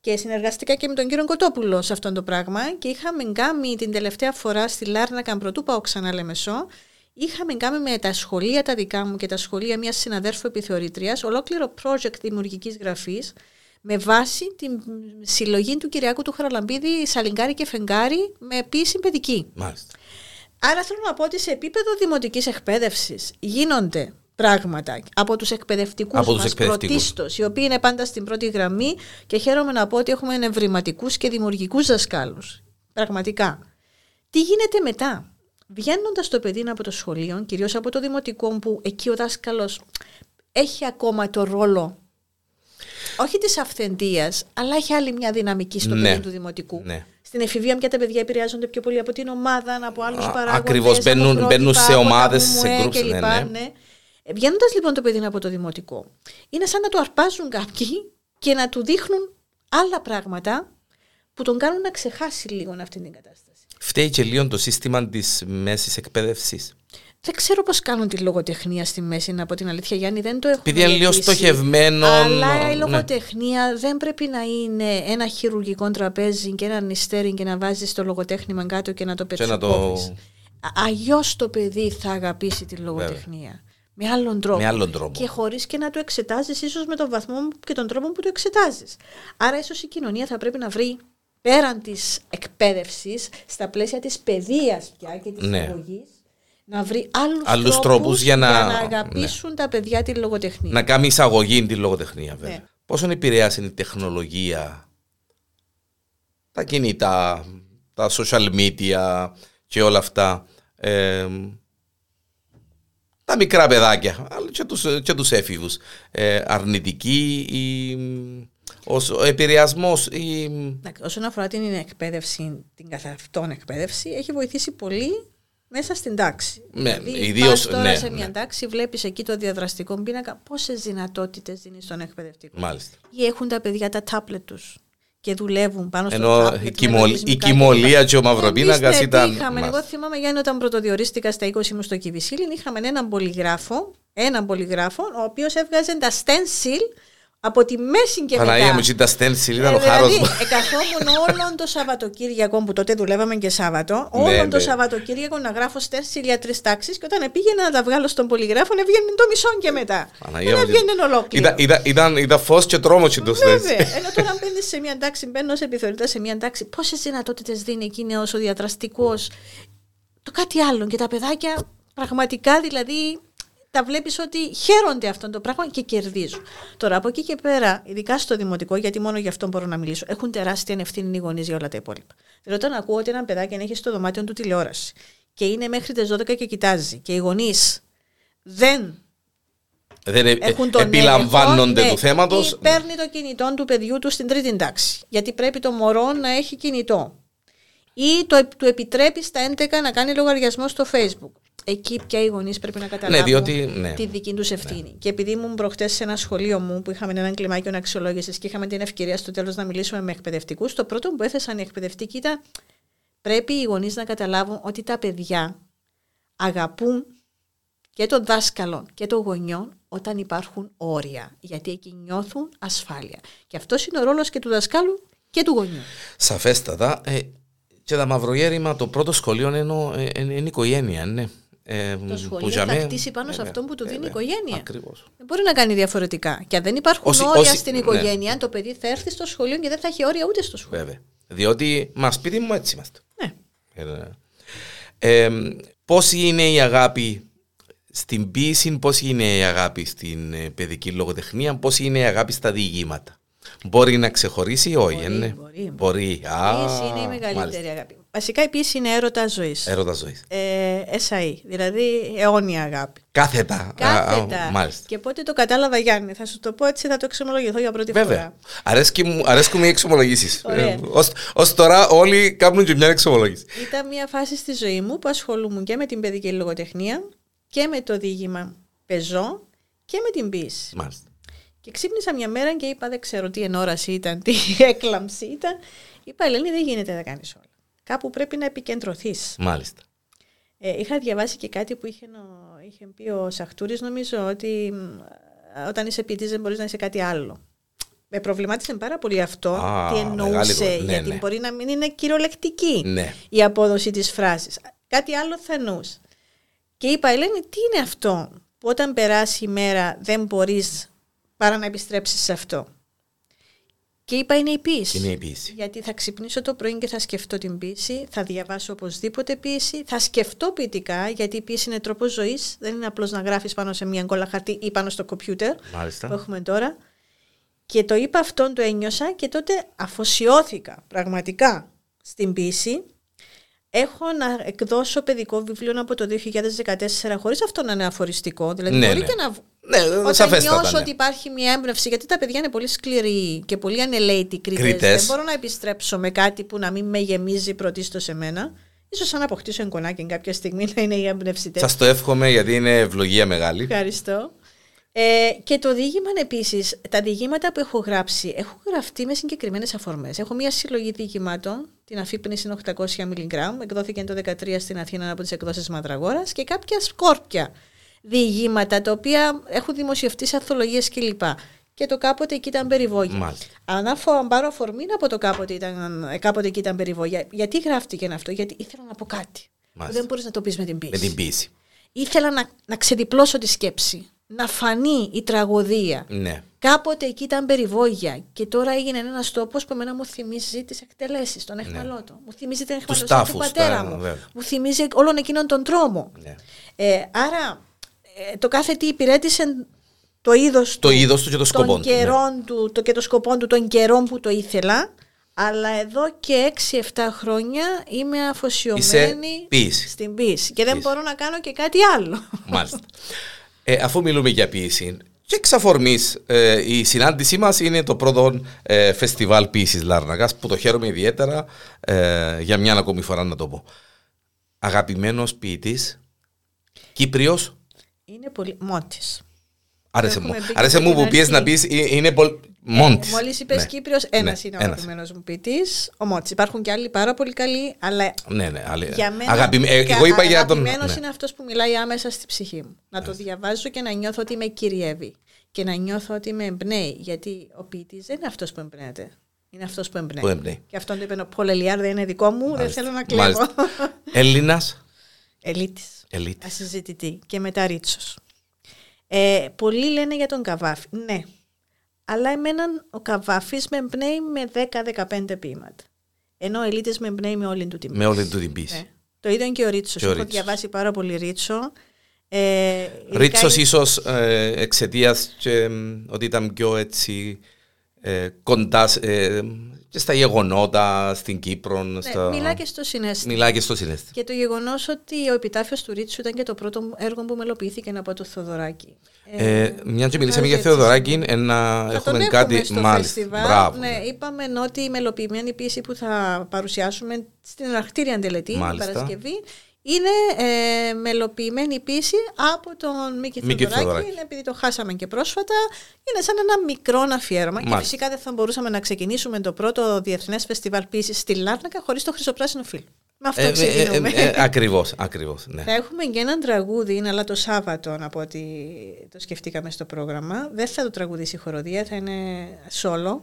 Και συνεργαστήκα και με τον κύριο Κοτόπουλο σε αυτό το πράγμα και είχαμε κάνει την τελευταία φορά στη Λάρνακα, πρωτού πάω ξανά Λεμεσό, είχαμε κάνει με τα σχολεία τα δικά μου και τα σχολεία μιας συναδέρφου επιθεωρήτριας ολόκληρο project δημιουργικής γραφής με βάση την συλλογή του Κυριακού του Χαραλαμπίδη Σαλιγκάρη και Φεγγάρη με επίσημη παιδική. Μάλιστα. Άρα θέλω να πω ότι σε επίπεδο δημοτικής εκπαίδευσης γίνονται πράγματα από τους εκπαιδευτικούς από μας πρωτίστως, οι οποίοι είναι πάντα στην πρώτη γραμμή και χαίρομαι να πω ότι έχουμε νευρηματικούς και δημιουργικούς δασκάλους. Πραγματικά. Τι γίνεται μετά; Βγαίνοντας το παιδί από το σχολείο, κυρίως από το δημοτικό, που εκεί ο δάσκαλος έχει ακόμα το ρόλο όχι της αυθεντίας, αλλά έχει άλλη μια δυναμική στο ναι. παιδί του δημοτικού. Ναι. Στην εφηβεία πια τα παιδιά επηρεάζονται πιο πολύ από την ομάδα, από άλλους παράγοντες. Ακριβώς, μπαίνουν, μπαίνουν σε ομάδες, σε γκρουπ. Ναι, ναι. ναι. Βγαίνοντας λοιπόν το παιδί από το δημοτικό, είναι σαν να το αρπάζουν κάποιοι και να του δείχνουν άλλα πράγματα που τον κάνουν να ξεχάσει λίγο αυτή την κατάσταση. Φταίει και λίγο το σύστημα της μέσης εκπαίδευσης. Δεν ξέρω πώς κάνουν τη λογοτεχνία στη μέση, να πω την αλήθεια, Γιάννη. Δεν το έχω Επειδή είναι λίγο στοχευμένο. Αλλά η ναι. λογοτεχνία δεν πρέπει να είναι ένα χειρουργικό τραπέζι και ένα νηστέρι και να βάζει το λογοτέχνημα κάτω και να το πετσοκόβει. Το... Αλλιώς το παιδί θα αγαπήσει τη λογοτεχνία. Με άλλον, τρόπο. με άλλον τρόπο. Και χωρίς και να το εξετάζεις, ίσως με τον βαθμό και τον τρόπο που το εξετάζεις. Άρα, ίσως η κοινωνία θα πρέπει να βρει πέραν της εκπαίδευσης, στα πλαίσια της παιδείας πια και της ναι να βρει άλλους, άλλους τρόπους, για, να, να αγαπήσουν ναι. τα παιδιά τη λογοτεχνία. Να κάνει εισαγωγή τη λογοτεχνία βέβαια. Ναι. Πόσο επηρεάζει η τεχνολογία, τα κινητά, τα social media και όλα αυτά. Ε, τα μικρά παιδάκια, αλλά και τους, και τους έφηβους. Ε, αρνητική, η, ο, ο επηρεασμός. Η... Όσον αφορά την εκπαίδευση, την καθαυτόν εκπαίδευση, έχει βοηθήσει πολύ μέσα στην τάξη. Ναι, δηλαδή, ιδίως, τώρα ναι, σε μια ναι. τάξη, βλέπεις εκεί το διαδραστικό πίνακα, πόσες δυνατότητες δίνεις στον εκπαιδευτικό; Μάλιστα. Ή έχουν τα παιδιά τα τάπλετ τους και δουλεύουν πάνω στο Ενώ η, κοιμολ, η κοιμωλία και ο μαυροπίνακα ήταν. Είχαμε, εγώ θυμάμαι Γιάννη όταν πρωτοδιορίστηκα στα 20 μου στο Κιβισίλιν, είχαμε έναν πολυγράφο, έναν πολυγράφο, ο οποίος έβγαζε τα stencil από τη μέση και Παναγία μετά. μου, ήταν στένσιλ, ήταν ε, ο χάρος δηλαδή, μου. Εκαθόμουν όλον το Σαββατοκύριακο που τότε δουλεύαμε και Σάββατο, ναι, όλον ναι, το Σαββατοκύριακο να γράφω στένσιλ για τρει τάξεις και όταν πήγαινα να τα βγάλω στον πολυγράφο, έβγαινε το μισό και μετά. Παναγία δεν έβγαινε ολόκληρο. Ήταν, ήταν, ήταν, ήταν φως και τρόμος και το Βέβαια. Ενώ τώρα μπαίνεις σε μια τάξη, μπαίνω σε επιθεωρητάς σε μια τάξη, πόσε δυνατότητε δίνει εκείνη όσο διατραστικός; Το κάτι άλλο. Και τα παιδάκια πραγματικά δηλαδή τα βλέπεις ότι χαίρονται αυτό το πράγμα και κερδίζουν. Τώρα από εκεί και πέρα, ειδικά στο δημοτικό, γιατί μόνο γι' αυτό μπορώ να μιλήσω, έχουν τεράστια ευθύνη οι γονείς για όλα τα υπόλοιπα. Δηλαδή, όταν ακούω ότι ένα παιδάκι έχει στο δωμάτιο του τηλεόραση και είναι μέχρι τις 12 και κοιτάζει και οι γονείς δεν δεν ε, έχουν τον επιλαμβάνονται ναι, του θέματος. Παίρνει το κινητό του παιδιού του στην τρίτη τάξη. Γιατί πρέπει το μωρό να έχει κινητό. Ή το, του επιτρέπει στα 11 να κάνει λογαριασμό στο Facebook εκεί πια οι γονείς πρέπει να ναι, καταλάβουν ναι, διότι, ναι. τη δική τους ευθύνη. Ναι. Και επειδή ήμουν προχτές σε ένα σχολείο μου που είχαμε έναν κλιμάκιο αξιολόγηση και είχαμε την ευκαιρία στο τέλος να μιλήσουμε με εκπαιδευτικούς, το πρώτο που έθεσαν οι εκπαιδευτικοί ήταν πρέπει οι γονείς να καταλάβουν ότι τα παιδιά αγαπούν και τον δάσκαλο και τον γονιό όταν υπάρχουν όρια. Γιατί εκεί νιώθουν ασφάλεια. Και αυτός είναι ο ρόλος και του δασκάλου και του γονιού. Σαφέστατα. Ε, και τα μαυρογέρημα, το πρώτο σχολείο είναι, ε, είναι, είναι η οικογένεια, ναι. Ε, το σχολείο θα με... χτίσει πάνω σε αυτό που του δίνει η οικογένεια. Ακριβώς. Δεν μπορεί να κάνει διαφορετικά. Και αν δεν υπάρχουν όσοι, όρια όσοι, στην ναι. οικογένεια, ναι. το παιδί θα έρθει στο σχολείο και δεν θα έχει όρια ούτε στο σχολείο. Βέβαια. Διότι μας σπίτι μου έτσι είμαστε. Ναι. Ε, ε, Πώ είναι η αγάπη στην ποιήση, πώ είναι η αγάπη στην ε, παιδική λογοτεχνία, πώ είναι η αγάπη στα διηγήματα. Μπορεί να ξεχωρίσει ή όχι, μπορεί, ναι. Μπορεί. μπορεί. Η είναι η μεγαλύτερη μάλιστα. αγάπη. Βασικά η πίεση είναι έρωτα ζωής. Έρωτα ζωής. Ε, SAE, δηλαδή αιώνια αγάπη. Κάθετα. Κάθετα. Α, μάλιστα. Και πότε το κατάλαβα, Γιάννη, θα σου το πω έτσι, θα το εξομολογηθώ για πρώτη Βέβαια. φορά. Αρέσκει μου, αρέσκουν οι εξομολογήσεις. Ε, Ω τώρα όλοι κάνουν και μια εξομολόγηση. Ήταν μια φάση στη ζωή μου που ασχολούμουν και με την παιδική λογοτεχνία και με το διήγημα πεζό και με την πίεση. Μάλιστα. Και ξύπνησα μια μέρα και είπα: Δεν ξέρω τι ενόραση ήταν, τι έκλαμψη ήταν. Είπα: Ελένη, δεν γίνεται να κάνεις όλα. Κάπου πρέπει να επικεντρωθείς. Μάλιστα. Ε, είχα διαβάσει και κάτι που είχε, είχε πει ο Σαχτούρης, νομίζω, ότι όταν είσαι ποιητής δεν μπορείς να είσαι κάτι άλλο. Με προβλημάτισε πάρα πολύ αυτό. Α, τι εννοούσε, ναι, γιατί ναι. μπορεί να μην είναι κυριολεκτική ναι. η απόδοση της φράσης. Κάτι άλλο θα εννοούσε. Και είπα, Ελένη, τι είναι αυτό που όταν περάσει η μέρα δεν μπορείς παρά να επιστρέψεις σε αυτό; Και είπα είναι η πίεση. Είναι η πίεση. Γιατί θα ξυπνήσω το πρωί και θα σκεφτώ την πίεση, θα διαβάσω οπωσδήποτε πίεση, θα σκεφτώ ποιητικά, γιατί η πίεση είναι τρόπος ζωής. Δεν είναι απλώς να γράφεις πάνω σε μια κόλλα χαρτί ή πάνω στο κομπιούτερ που έχουμε τώρα. Και το είπα αυτόν, το ένιωσα και τότε αφοσιώθηκα πραγματικά στην πίεση Έχω να εκδώσω παιδικό βιβλίο από το 2014 χωρίς αυτό να είναι αφοριστικό. Δηλαδή, ναι, μπορεί ναι. και να. Ναι, Όταν νιώσω ναι. ότι υπάρχει μια έμπνευση, γιατί τα παιδιά είναι πολύ σκληροί και πολύ ανελαίτη κριτές. Δεν μπορώ να επιστρέψω με κάτι που να μην με γεμίζει πρωτίστως σε μένα. σω αν αποκτήσω εγκονάκι κάποια στιγμή να είναι η έμπνευση Σας το εύχομαι γιατί είναι ευλογία μεγάλη. Ευχαριστώ. Ε, και το διήγημα επίσης, τα διηγήματα που έχω γράψει έχουν γραφτεί με συγκεκριμένες αφορμές. Έχω μία συλλογή διηγημάτων, την αφύπνιση 800 mg, εκδόθηκε το 2013 στην Αθήνα από τις εκδόσεις Ματραγόρα και κάποια σκόρπια διηγήματα τα οποία έχουν δημοσιευτεί σε αθολογίε κλπ. Και το κάποτε εκεί ήταν περιβόγια. Αν πάρω αφορμή από το κάποτε, ήταν, κάποτε εκεί ήταν περιβόγια. Γιατί γράφτηκε αυτό, Γιατί ήθελα να πω κάτι. Δεν μπορείς να το πεις με την πίεση. Με την πίεση. Ήθελα να, να ξεδιπλώσω τη σκέψη να φανεί η τραγωδία. Ναι. Κάποτε εκεί ήταν περιβόγια και τώρα έγινε ένας τόπος που εμένα μου θυμίζει τις εκτελέσεις, τον εχμαλώτο. Ναι. Μου θυμίζει την εχμαλωσία του πατέρα τα, μου. Μου θυμίζει όλον εκείνον τον τρόμο. Ναι. Ε, άρα ε, το κάθε τι υπηρέτησε το είδος του, το είδος του και το σκοπό του, ναι. του το, και το σκοπό του των καιρών που το ήθελα. Αλλά εδώ και 6-7 χρόνια είμαι αφοσιωμένη στην πίση. Και δεν μπορώ να κάνω και κάτι άλλο. Μάλιστα. Ε, αφού μιλούμε για ποιήση, και εξ αφορμή, ε, η συνάντησή μας είναι το πρώτο ε, φεστιβάλ ποιήσης Λάρνακα που το χαίρομαι ιδιαίτερα ε, για μια ακόμη φορά να το πω. Αγαπημένος ποιητής, Κύπριος. Είναι πολύ. Μότη. Άρεσε μου. Άρεσε μου που πιέζει να πεις είναι πολύ. Μόντι. Ε, Μόλις είπες ναι. Κύπριος, ένας ναι. είναι ο αγαπημένος μου ποιητής, ο Μότις. Υπάρχουν και άλλοι πάρα πολύ καλοί, αλλά. Ναι, ναι, άλλη... για μένα. Αγαπη... Ε, εγώ είπα για τον. Αγαπημένος ναι. είναι αυτός που μιλάει άμεσα στη ψυχή μου. Να το διαβάζω και να νιώθω ότι με κυριεύει. Και να νιώθω ότι με εμπνέει. Γιατί ο ποιητής δεν είναι αυτός που εμπνέεται. Είναι αυτός που εμπνέει. Που εμπνέει. Και αυτό το είπε ο Πολελιάρ, δεν είναι δικό μου, Μάλιστα. δεν θέλω να κλέβω. Έλληνας; Ελίτης. Ασυζητητή. Και μετά Ρίτσος. Ε, πολλοί λένε για τον Καβάφη. Ναι, αλλά εμένα ο Καβάφης με εμπνέει με 10-15 ποίηματα. Ενώ ο Ελίτης με εμπνέει με όλη του την πίση. Με όλη του την πίση. Ναι. Το ίδιο και ο Ρίτσος. Έχω διαβάσει πάρα πολύ Ρίτσο. Ε, Ρίτσος ίσως ε, εξαιτίας ότι ήταν πιο έτσι ε, κοντά ε, και στα γεγονότα στην Κύπρο. Ναι, στα... Μιλά και στο συνέστημα. Μιλά και στο συνέστημα. Και το γεγονός ότι ο επιτάφιος του Ρίτσου ήταν και το πρώτο έργο που μελοποιήθηκε από το Θοδωράκη. Ε, ε, μια και μιλήσαμε για Θεοδωράκη, ένα, έχουμε κάτι μάλιστα. Ναι, είπαμε ότι η μελοποιημένη πίεση που θα παρουσιάσουμε στην αναρκτήρια τελετή, την Παρασκευή, είναι ε, μελοποιημένη πίση από τον Μίκη, Μίκη Θεοδωράκη. Επειδή το χάσαμε και πρόσφατα, είναι σαν ένα μικρό αφιέρωμα. Και φυσικά δεν θα μπορούσαμε να ξεκινήσουμε το πρώτο διεθνές φεστιβάλ πίση στη Λάρνακα χωρίς το χρυσοπράσινο φίλο. Με αυτό ε, ε, ξεκινούμε. Ε, ε, ακριβώς, ακριβώς, ναι. Θα έχουμε και έναν τραγούδι, αλλά το Σάββατο από ό,τι το σκεφτήκαμε στο πρόγραμμα. Δεν θα το τραγουδήσει η χοροδία, θα είναι solo.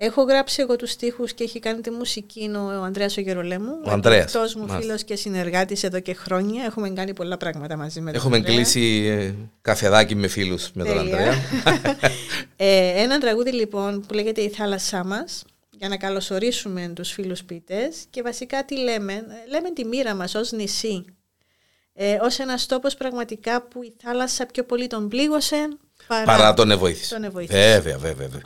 Έχω γράψει εγώ τους στίχους και έχει κάνει τη μουσική ο Ανδρέας ο Γερολέμου. Ο Ανδρέας. Αυτός μου φίλος και συνεργάτης εδώ και χρόνια. Έχουμε κάνει πολλά πράγματα μαζί με τον Έχουμε Ανδρέα. κλείσει ε, καφεδάκι με φίλους με τον Ανδρέα. ε, ένα τραγούδι λοιπόν που λέγεται «Η θάλασσά μας» για να καλωσορίσουμε τους φίλους ποιητές και βασικά τι λέμε. Λέμε τη μοίρα μας ως νησί. Ε, ως ένας τόπος πραγματικά που η θάλασσα πιο πολύ τον πλήγωσε παρά, παρά τον εβοήθησε. Τον Βέβαια, βέβαια, βέβαια.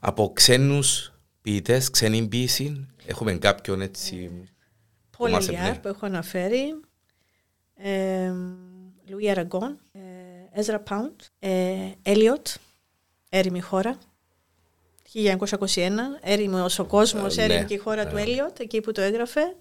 Από ξένους ποιητές, ξένη ποιήση, έχουμε κάποιον έτσι. Πολυιάρ που έχω αναφέρει. Λουί Αραγκόν, Έζρα Πάουντ, Έλιοτ, έρημη χώρα. 1921, έρημος ο κόσμος, ε, έρημη και η χώρα του Έλιοτ, εκεί που το έγραφε.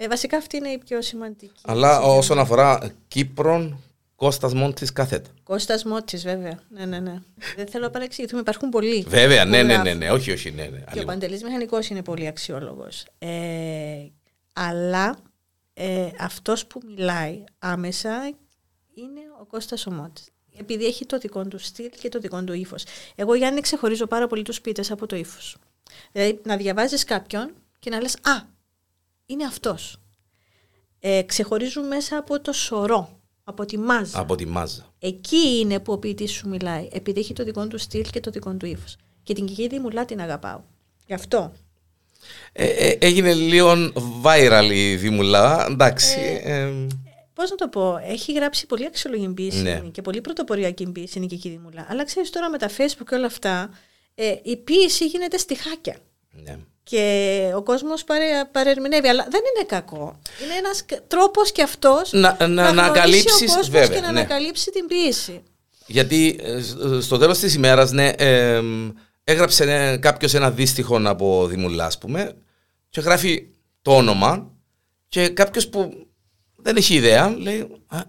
Ε, βασικά αυτή είναι η πιο σημαντική. Αλλά όσον αφορά Κύπρον, Κώστας Μόντης κάθετα. Κώστας Μόντης βέβαια. Ναι, ναι, ναι. Δεν θέλω να παρεξηγηθούμε, υπάρχουν πολλοί. Βέβαια, ναι, ναι, ναι, ναι, όχι, όχι, ναι. ναι. Και ο Παντελής Μηχανικός είναι πολύ αξιόλογος. Ε, αλλά ε, αυτός που μιλάει άμεσα είναι ο Κώστας ο Μόντης. Επειδή έχει το δικό του στυλ και το δικό του ύφος. Εγώ, Γιάννη, ξεχωρίζω πάρα πολύ τους ποιητέ από το ύφος. Δηλαδή, να διαβάζεις κάποιον και να λες «Α, είναι αυτός». Ε, ξεχωρίζουν μέσα από το σωρό από τη μάζα. Από τη μάζα. Εκεί είναι που ο ποιητής σου μιλάει. Επειδή έχει το δικό του στυλ και το δικό του ύφος. Και την Κική Μουλά την αγαπάω. Γι' αυτό. Ε, ε, έγινε λίγο viral η Δήμουλα. Εντάξει. Ε, ε, Πώς να το πω, έχει γράψει πολύ αξιολογική ποιήση ναι. και πολύ πρωτοποριακή ποιήση η Κική Δήμουλα. Αλλά ξέρεις τώρα με τα Facebook και όλα αυτά, ε, η ποιήση γίνεται στη χάκια. Ναι και ο κόσμος παρε, παρερμηνεύει. Αλλά δεν είναι κακό. Είναι ένας τρόπος και αυτός να, να, να, να ανακαλύψει και να ναι. ανακαλύψει την πίεση. Γιατί ε, στο τέλος της ημέρας, ναι, ε, έγραψε ναι, κάποιος ένα δύστιχο από Δημουλά, ας πούμε, και γράφει το όνομα, και κάποιος που δεν έχει ιδέα λέει. Α,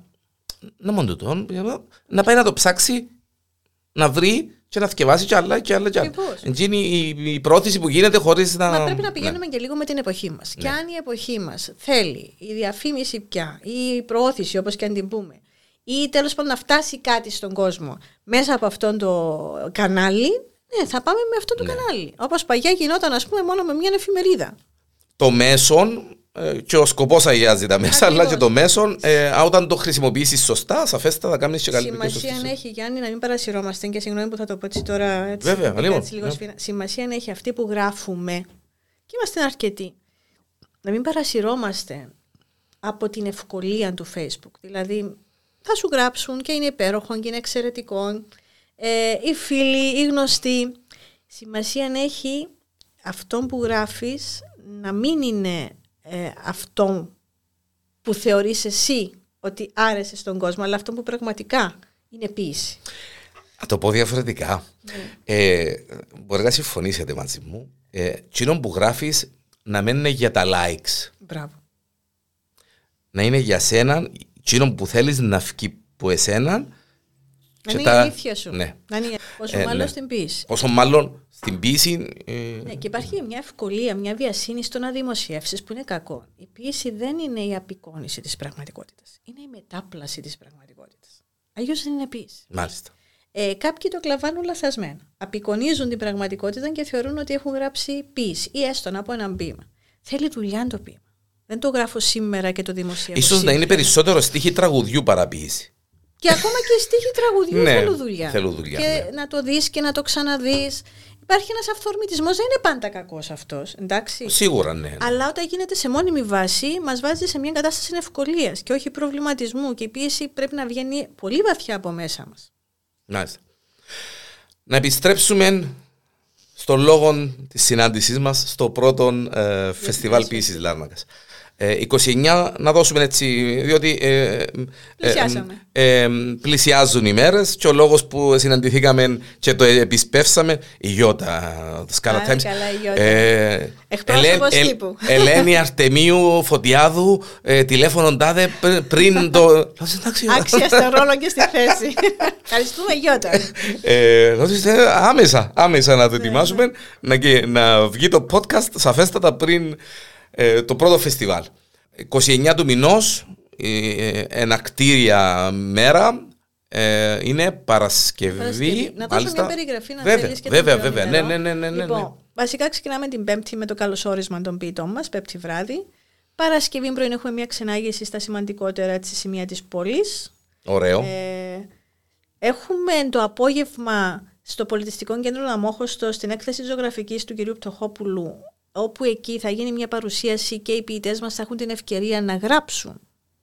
να μόνο το να πάει να το ψάξει να βρει και να θυκευάσει κι άλλα και άλλα. Και άλλα. Είναι η, η πρόθεση που γίνεται χωρίς να. Μα πρέπει να πηγαίνουμε ναι. και λίγο με την εποχή μας. Ναι. Και αν η εποχή μας θέλει η διαφήμιση πια ή η προώθηση, όπως και αν την πούμε, ή τέλος πάντων να φτάσει κάτι στον κόσμο μέσα από αυτόν το κανάλι, ναι, θα πάμε με αυτό το ναι. κανάλι. Όπως παλιά γινόταν, ας πούμε, μόνο με μια εφημερίδα. Το μέσον ε, και ο σκοπός αγιάζει τα μέσα, αλλά και το μέσον, ε, όταν το χρησιμοποιήσεις σωστά, σαφέστατα θα κάνεις και καλύτερη Σημασία έχει, Γιάννη, να μην παρασυρώμαστε και συγγνώμη που θα το πω έτσι τώρα. Έτσι, Βέβαια, έτσι, λίγο ναι. Σημασία έχει αυτή που γράφουμε και είμαστε αρκετοί. Να μην παρασυρώμαστε από την ευκολία του Facebook. Δηλαδή, θα σου γράψουν και είναι υπέροχο και είναι εξαιρετικό. Ε, οι φίλοι, οι γνωστοί. Σημασία έχει αυτό που γράφεις να μην είναι ε, αυτό που θεωρείς εσύ ότι άρεσε στον κόσμο, αλλά αυτό που πραγματικά είναι ποιήση. Θα το πω διαφορετικά. Ναι. Ε, μπορεί να συμφωνήσετε μαζί μου. Ε, που γράφεις να μην είναι για τα likes. Μπράβο. Να είναι για σένα, εκείνο που θέλεις να βγει από εσένα να είναι η αλήθεια σου. Ναι. Να είναι, πόσο ε, μάλλον ναι. στην ποιήση. Πόσο μάλλον στην ποιήση. Ε... Ναι, και υπάρχει μια ευκολία, μια βιασύνη στο να δημοσιεύσεις που είναι κακό. Η ποιήση δεν είναι η απεικόνηση της πραγματικότητας. Είναι η μετάπλαση της πραγματικότητας. Αλλιώς δεν είναι ποιήση. Μάλιστα. Ε, κάποιοι το κλαβάνουν λαθασμένα. Απεικονίζουν την πραγματικότητα και θεωρούν ότι έχουν γράψει ποιήση ή έστω από έναν ποίημα. Θέλει δουλειά το ποίημα. Δεν το γράφω σήμερα και το δημοσιεύω. σω να είναι περισσότερο στίχη τραγουδιού παραποίηση. Και ακόμα και στίχοι τραγουδιού ναι, θέλουν δουλειά. Θέλουν δουλειά. Και ναι. να το δεις και να το ξαναδείς. Υπάρχει ένας αυθορμητισμός, δεν είναι πάντα κακός αυτός. Εντάξει. Σίγουρα, ναι, ναι. Αλλά όταν γίνεται σε μόνιμη βάση, μας βάζει σε μια κατάσταση ευκολίας και όχι προβληματισμού. Και η πίεση πρέπει να βγαίνει πολύ βαθιά από μέσα μας. Μάλιστα. Να επιστρέψουμε στο λόγο της συνάντησής μας στο πρώτο ε, φεστιβάλ ποιήση Λάρνακας. 29 ε, να δώσουμε έτσι, διότι ε, ε, πλησιάζουν οι μέρες και ο λόγος που συναντηθήκαμε και το επισπεύσαμε, η Γιώτα, το Scarlet Times. Εκπρόσωπος τύπου. Ελένη Αρτεμίου Φωτιάδου, τηλέφωνο τάδε πριν το. Άξιας στον ρόλο και στη θέση. Ευχαριστούμε, Γιώτα. άμεσα, άμεσα να το ναι, ετοιμάσουμε, ναι. να βγει το podcast σαφέστατα πριν ε, το πρώτο φεστιβάλ. 29 του μηνός, ε, ενακτήρια μέρα, ε, είναι Παρασκευή. Παρασκευή. Να δώσω μια περιγραφή να βέβαια, και Βέβαια, βέβαια. Ναι, ναι, ναι, ναι, λοιπόν, ναι. βασικά ξεκινάμε την Πέμπτη με το καλωσόρισμα των ποιητών μας, Πέμπτη βράδυ. Παρασκευή πρωί έχουμε μια ξενάγηση στα σημαντικότερα τη σημεία της πόλης. Ωραίο. Ε, έχουμε το απόγευμα στο Πολιτιστικό Κέντρο Λαμόχωστο στην έκθεση ζωγραφικής του κυρίου Πτωχόπουλου όπου εκεί θα γίνει μια παρουσίαση και οι ποιητές μας θα έχουν την ευκαιρία να γράψουν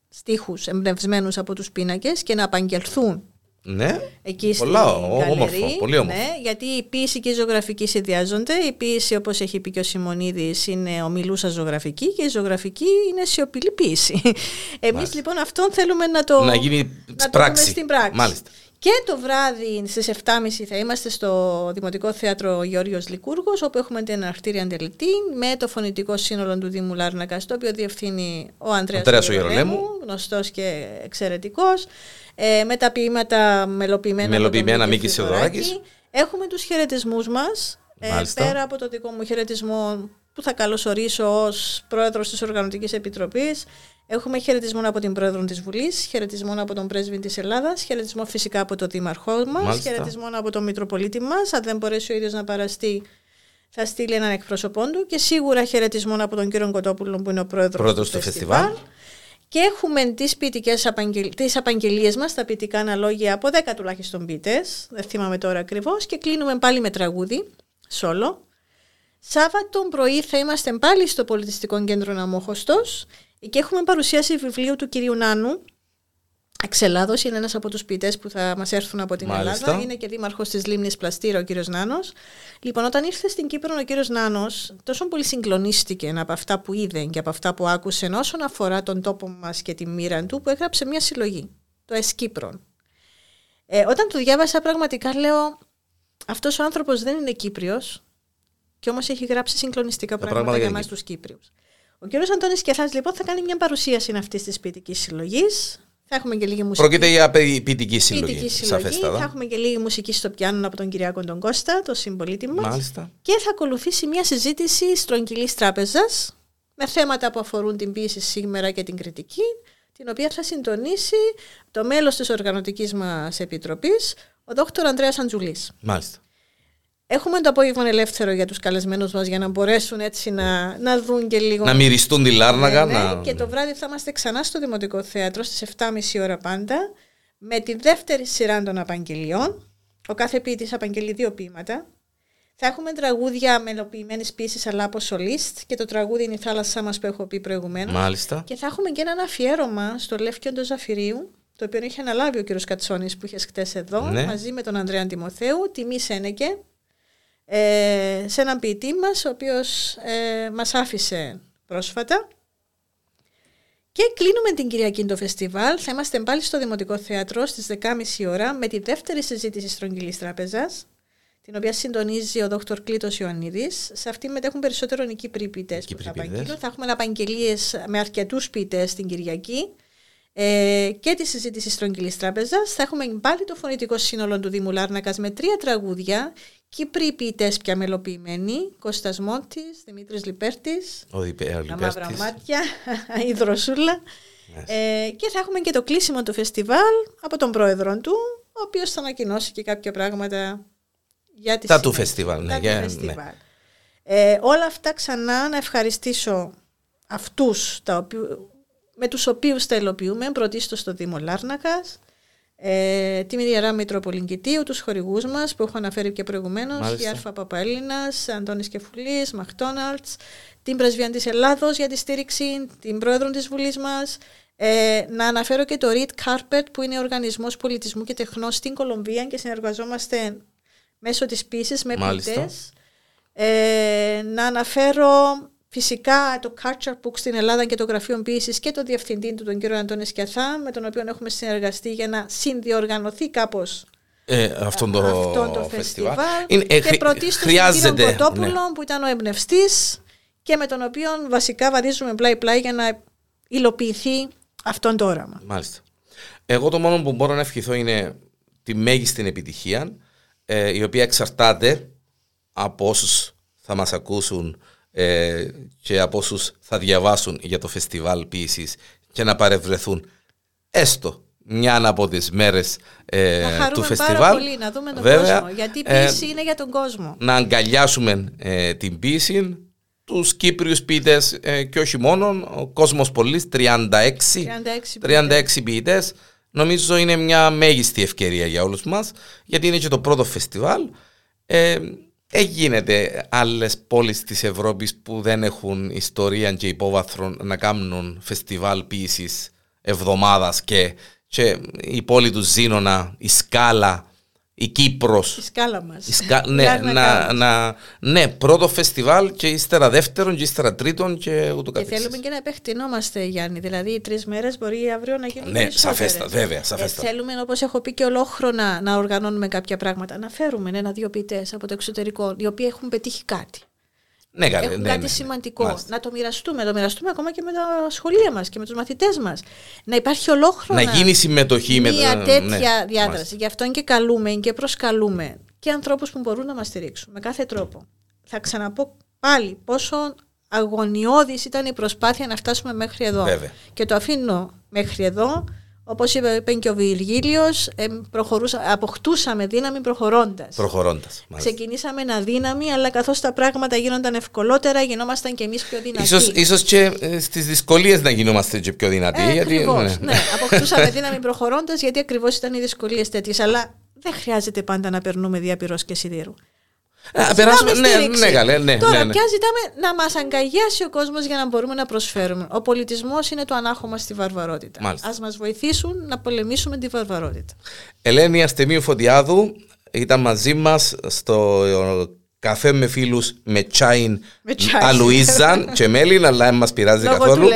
στίχους εμπνευσμένους από τους πίνακες και να απαγγελθούν ναι, εκεί πολλά, όμορφο, πολύ όμορφο. Ναι, γιατί η ποιήση και η ζωγραφική συνδυάζονται. Η ποιήση, όπως έχει πει και ο Σιμονίδη, είναι ομιλούσα ζωγραφική και η ζωγραφική είναι σιωπηλή ποιήση. Εμείς λοιπόν αυτόν θέλουμε να το, να γίνει να πράξη. Το στην πράξη. Μάλιστα. Και το βράδυ στις 7.30 θα είμαστε στο Δημοτικό Θέατρο Γιώργο Λικούργος, όπου έχουμε την αναρτήρια αντελητή με το φωνητικό σύνολο του Δήμου Λάρνακα, το οποίο διευθύνει ο Αντρέα Γερολέμου, γνωστός και εξαιρετικός. Ε, με τα ποίηματα μελοποιημένα. Μελοποιημένα Μίκη Έχουμε τους χαιρετισμούς μας. Ε, πέρα από το δικό μου χαιρετισμό που θα καλωσορίσω ως πρόεδρος της Οργανωτικής Επιτροπής Έχουμε χαιρετισμό από την Πρόεδρο της Βουλής, χαιρετισμό από τον Πρέσβη της Ελλάδας, χαιρετισμό φυσικά από τον Δήμαρχό μας, χαιρετισμό από τον Μητροπολίτη μας. Αν δεν μπορέσει ο ίδιος να παραστεί, θα στείλει έναν εκπρόσωπό του και σίγουρα χαιρετισμό από τον κύριο Κοτόπουλο που είναι ο πρόεδρος του, του φεστιβάλ. Και έχουμε τις, ποιητικές απαγγελ... τις απαγγελίες μας, τα ποιητικά αναλόγια από 10 τουλάχιστον ποιητές, δεν θυμάμαι τώρα ακριβώς, και κλείνουμε πάλι με τραγούδι, σόλο. Σάββατο πρωί θα είμαστε πάλι στο Πολιτιστικό Κέντρο Ναμόχωστος και έχουμε παρουσίαση βιβλίου του κυρίου Νάνου. Εξελάδος είναι ένας από τους ποιητές που θα μας έρθουν από την Μάλιστα. Ελλάδα. Είναι και δήμαρχος της Λίμνης Πλαστήρα, ο κύριος Νάνος. Λοιπόν, όταν ήρθε στην Κύπρο ο κύριος Νάνος, τόσο πολύ συγκλονίστηκε από αυτά που είδε και από αυτά που άκουσε όσον αφορά τον τόπο μας και τη μοίρα του, που έγραψε μια συλλογή, το Εσκύπρον. Ε, όταν του διάβασα, πραγματικά λέω: Αυτός ο άνθρωπος δεν είναι Κύπριος, και όμως έχει γράψει συγκλονιστικά πράγματα, πράγματα για εμάς τους Κύπριους. Ο κ. Αντώνης Κεθάς λοιπόν θα κάνει μια παρουσίαση αυτή της ποιητικής συλλογής. Θα έχουμε και λίγη μουσική. Πρόκειται για ποιητική συλλογή. Ποιητική συλλογή. Θα έχουμε και λίγη μουσική στο πιάνο από τον Κυριακό τον Κώστα, τον συμπολίτη μας. Μάλιστα. Και θα ακολουθήσει μια συζήτηση στρογγυλής τράπεζας με θέματα που αφορούν την ποιήση σήμερα και την κριτική, την οποία θα συντονίσει το μέλος της οργανωτικής μας επιτροπής, ο Δόκτωρ Ανδρέας Αντζουλής. Μάλιστα. Έχουμε το απόγευμα ελεύθερο για τους καλεσμένους μας για να μπορέσουν έτσι να, να δουν και λίγο... Να μυριστούν τη Λάρναγα. Ναι, ναι. Και το βράδυ θα είμαστε ξανά στο Δημοτικό Θέατρο στις 7.30 ώρα πάντα με τη δεύτερη σειρά των απαγγελιών. Ο κάθε ποιητής απαγγελεί δύο ποίηματα. Θα έχουμε τραγούδια μελοποιημένε πίεση αλλά από σολίστ και το τραγούδι είναι η θάλασσά μας που έχω πει προηγουμένως. Μάλιστα. Και θα έχουμε και ένα αφιέρωμα στο Λεύκιο του Ζαφυρίου, το οποίο είχε αναλάβει ο κ. Κατσόνης που είχες χτες εδώ, ναι. μαζί με τον Ανδρέα Τιμοθέου, τιμή Σένεκε, ε, σε έναν ποιητή μας, ο οποίος ε, μας άφησε πρόσφατα. Και κλείνουμε την Κυριακή το φεστιβάλ. Θα είμαστε πάλι στο Δημοτικό Θέατρο στις 10.30 ώρα με τη δεύτερη συζήτηση Στρογγυλής Τράπεζας, την οποία συντονίζει ο Δόκτωρ Κλήτος Ιωαννίδης. Σε αυτή μετέχουν περισσότερο οι Κύπροι ποιητές που θα Θα έχουμε απαγγελίες με αρκετούς ποιητές την Κυριακή ε, και τη συζήτηση Στρογγυλής Τράπεζας. Θα έχουμε πάλι το φωνητικό σύνολο του Δήμου Λάρνακας με τρία τραγούδια Κύπροι ποιητές πια μελοποιημένοι, Κώστας Μόντης, Δημήτρης Λιπέρτης, ο Τα μαύρα μάτια, η Δροσούλα. Ε, και θα έχουμε και το κλείσιμο του φεστιβάλ από τον πρόεδρο του, ο οποίος θα ανακοινώσει και κάποια πράγματα για τη Τα του φεστιβάλ. Ναι, για, ναι. Ε, όλα αυτά ξανά να ευχαριστήσω αυτούς τα με τους οποίους τα υλοποιούμε, πρωτίστως στο Δήμο Λάρνακας, ε, τη Ιερά Μητροπολιγκητίου, τους χορηγούς μας που έχω αναφέρει και προηγουμένως, η Άρφα Παπαέλληνας, Αντώνης Κεφουλής, Μακτόναλτς, την Πρεσβεία της Ελλάδος για τη στήριξη, την Πρόεδρο της Βουλής μας, ε, να αναφέρω και το Reed Carpet που είναι οργανισμός πολιτισμού και τεχνών στην Κολομβία και συνεργαζόμαστε μέσω της πίσης με ποιητές. Ε, να αναφέρω Φυσικά το Culture Book στην Ελλάδα και το Γραφείο Ποιήσης και το διευθυντή του, τον κύριο Αντώνη Σκιαθά, με τον οποίο έχουμε συνεργαστεί για να συνδιοργανωθεί κάπως ε, αυτό το, αυτό το φεστιβάλ. Είναι, ε, και πρωτίστως τον κύριο Κοτόπουλο ναι. που ήταν ο εμπνευστής και με τον οποίο βασικά βαδίζουμε πλάι-πλάι για να υλοποιηθεί αυτό το όραμα. Μάλιστα. Εγώ το μόνο που μπορώ να ευχηθώ είναι τη μέγιστη επιτυχία, ε, η οποία εξαρτάται από όσους θα μας ακούσουν ε, και από όσους θα διαβάσουν για το φεστιβάλ ποιήση και να παρευρεθούν έστω μια από τις μέρες ε, του φεστιβάλ. Πάρα πολύ, να δούμε τον Βέβαια, κόσμο. Γιατί η ε, ποιήση είναι για τον κόσμο. Να αγκαλιάσουμε ε, την ποιήση, τους Κύπριους ποιητές ε, και όχι μόνο, ο κόσμος πολύ, 36, 36, 36 ποιητές. Νομίζω είναι μια μέγιστη ευκαιρία για όλους μας γιατί είναι και το πρώτο φεστιβάλ ε, Εγίνεται άλλες πόλεις της Ευρώπης που δεν έχουν ιστορία και υπόβαθρο να κάνουν φεστιβάλ ποιήση εβδομάδας και, και η πόλη του Ζήνονα, η Σκάλα, η Κύπρος. Η σκάλα μας. ναι, να, να, ναι, πρώτο φεστιβάλ και ύστερα δεύτερον και ύστερα τρίτον και ούτω καθεξής. Και θέλουμε και να επεκτηνόμαστε, Γιάννη. Δηλαδή, οι τρεις μέρες μπορεί αύριο να γίνουν. Ναι, σαφέστα, βέβαια. Σαφέστα. Ε, θέλουμε, όπως έχω πει και ολόχρονα, να οργανώνουμε κάποια πράγματα. Να φέρουμε ένα-δύο ποιητές από το εξωτερικό, οι οποίοι έχουν πετύχει κάτι. Ναι, Έχουν ναι, κάτι ναι, σημαντικό. Να το μοιραστούμε. Να το μοιραστούμε ακόμα και με τα σχολεία μας και με τους μαθητές μας. Να υπάρχει ολόχρονα. Να γίνει συμμετοχή με Μια τέτοια ναι, διάδραση. Μάλιστα. Γι' αυτό και καλούμε και προσκαλούμε και ανθρώπους που μπορούν να μας στηρίξουν με κάθε τρόπο. Θα ξαναπώ πάλι πόσο αγωνιώδης ήταν η προσπάθεια να φτάσουμε μέχρι εδώ. Βέβαια. Και το αφήνω μέχρι εδώ Όπως είπε και ο Βυργίλιος, αποκτούσαμε δύναμη προχωρώντας. Προχωρώντας. Ξεκινήσαμε ένα δύναμη, αλλά καθώς τα πράγματα γίνονταν ευκολότερα, γινόμασταν και εμείς πιο δυνατοί. Ίσως, ίσως και ε, στις δυσκολίες να γινόμαστε και πιο δυνατοί. Ε, γιατί, ναι. ναι, αποκτούσαμε δύναμη προχωρώντας, γιατί ακριβώς ήταν οι δυσκολίες τέτοιες. Αλλά δεν χρειάζεται πάντα να περνούμε διαπυρό και σιδήρου. Α, περάσουμε, ναι, ναι, καλέ, ναι, Τώρα ναι, ναι. πια ζητάμε να μας αγκαγιάσει ο κόσμος για να μπορούμε να προσφέρουμε. Ο πολιτισμός είναι το ανάχωμα στη βαρβαρότητα. Α μας βοηθήσουν να πολεμήσουμε τη βαρβαρότητα. Ελένη Αστεμίου Φωτιάδου ήταν μαζί μας στο καφέ με φίλους με τσάιν Αλουίζαν και μέλιν, αλλά δεν μας πειράζει καθόλου.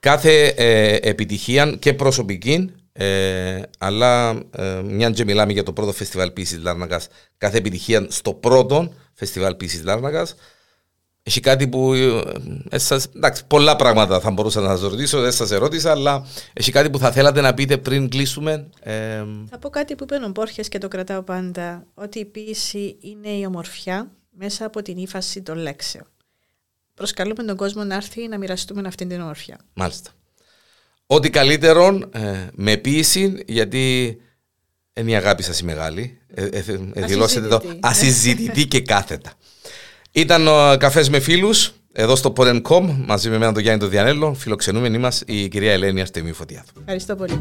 Κάθε ε, επιτυχία και προσωπική ε, αλλά ε, μια και μιλάμε για το πρώτο φεστιβάλ ποιήσης Λάρνακας κάθε επιτυχία στο πρώτο φεστιβάλ ποιήσης Λάρνακας Έχει κάτι που. Ε, εντάξει, πολλά πράγματα θα μπορούσα να σας ρωτήσω, δεν σας ερώτησα, αλλά έχει κάτι που θα θέλατε να πείτε πριν κλείσουμε. Ε... Θα πω κάτι που είπε ο Μπόρχε και το κρατάω πάντα. Ότι η ποίηση είναι η ομορφιά μέσα από την ύφαση των λέξεων. Προσκαλούμε τον κόσμο να έρθει να μοιραστούμε αυτή την ομορφιά. Μάλιστα. Ό,τι καλύτερο ε, με ποίηση, γιατί είναι η αγάπη σας η μεγάλη. Ε, ε, ε δηλώσετε το ασυζητητή και κάθετα. Ήταν ο καφές με φίλους εδώ στο Porencom μαζί με εμένα τον Γιάννη τον Διανέλο. Φιλοξενούμενοι μας η κυρία Ελένη Αρτεμίου Φωτιάδου. Ευχαριστώ πολύ.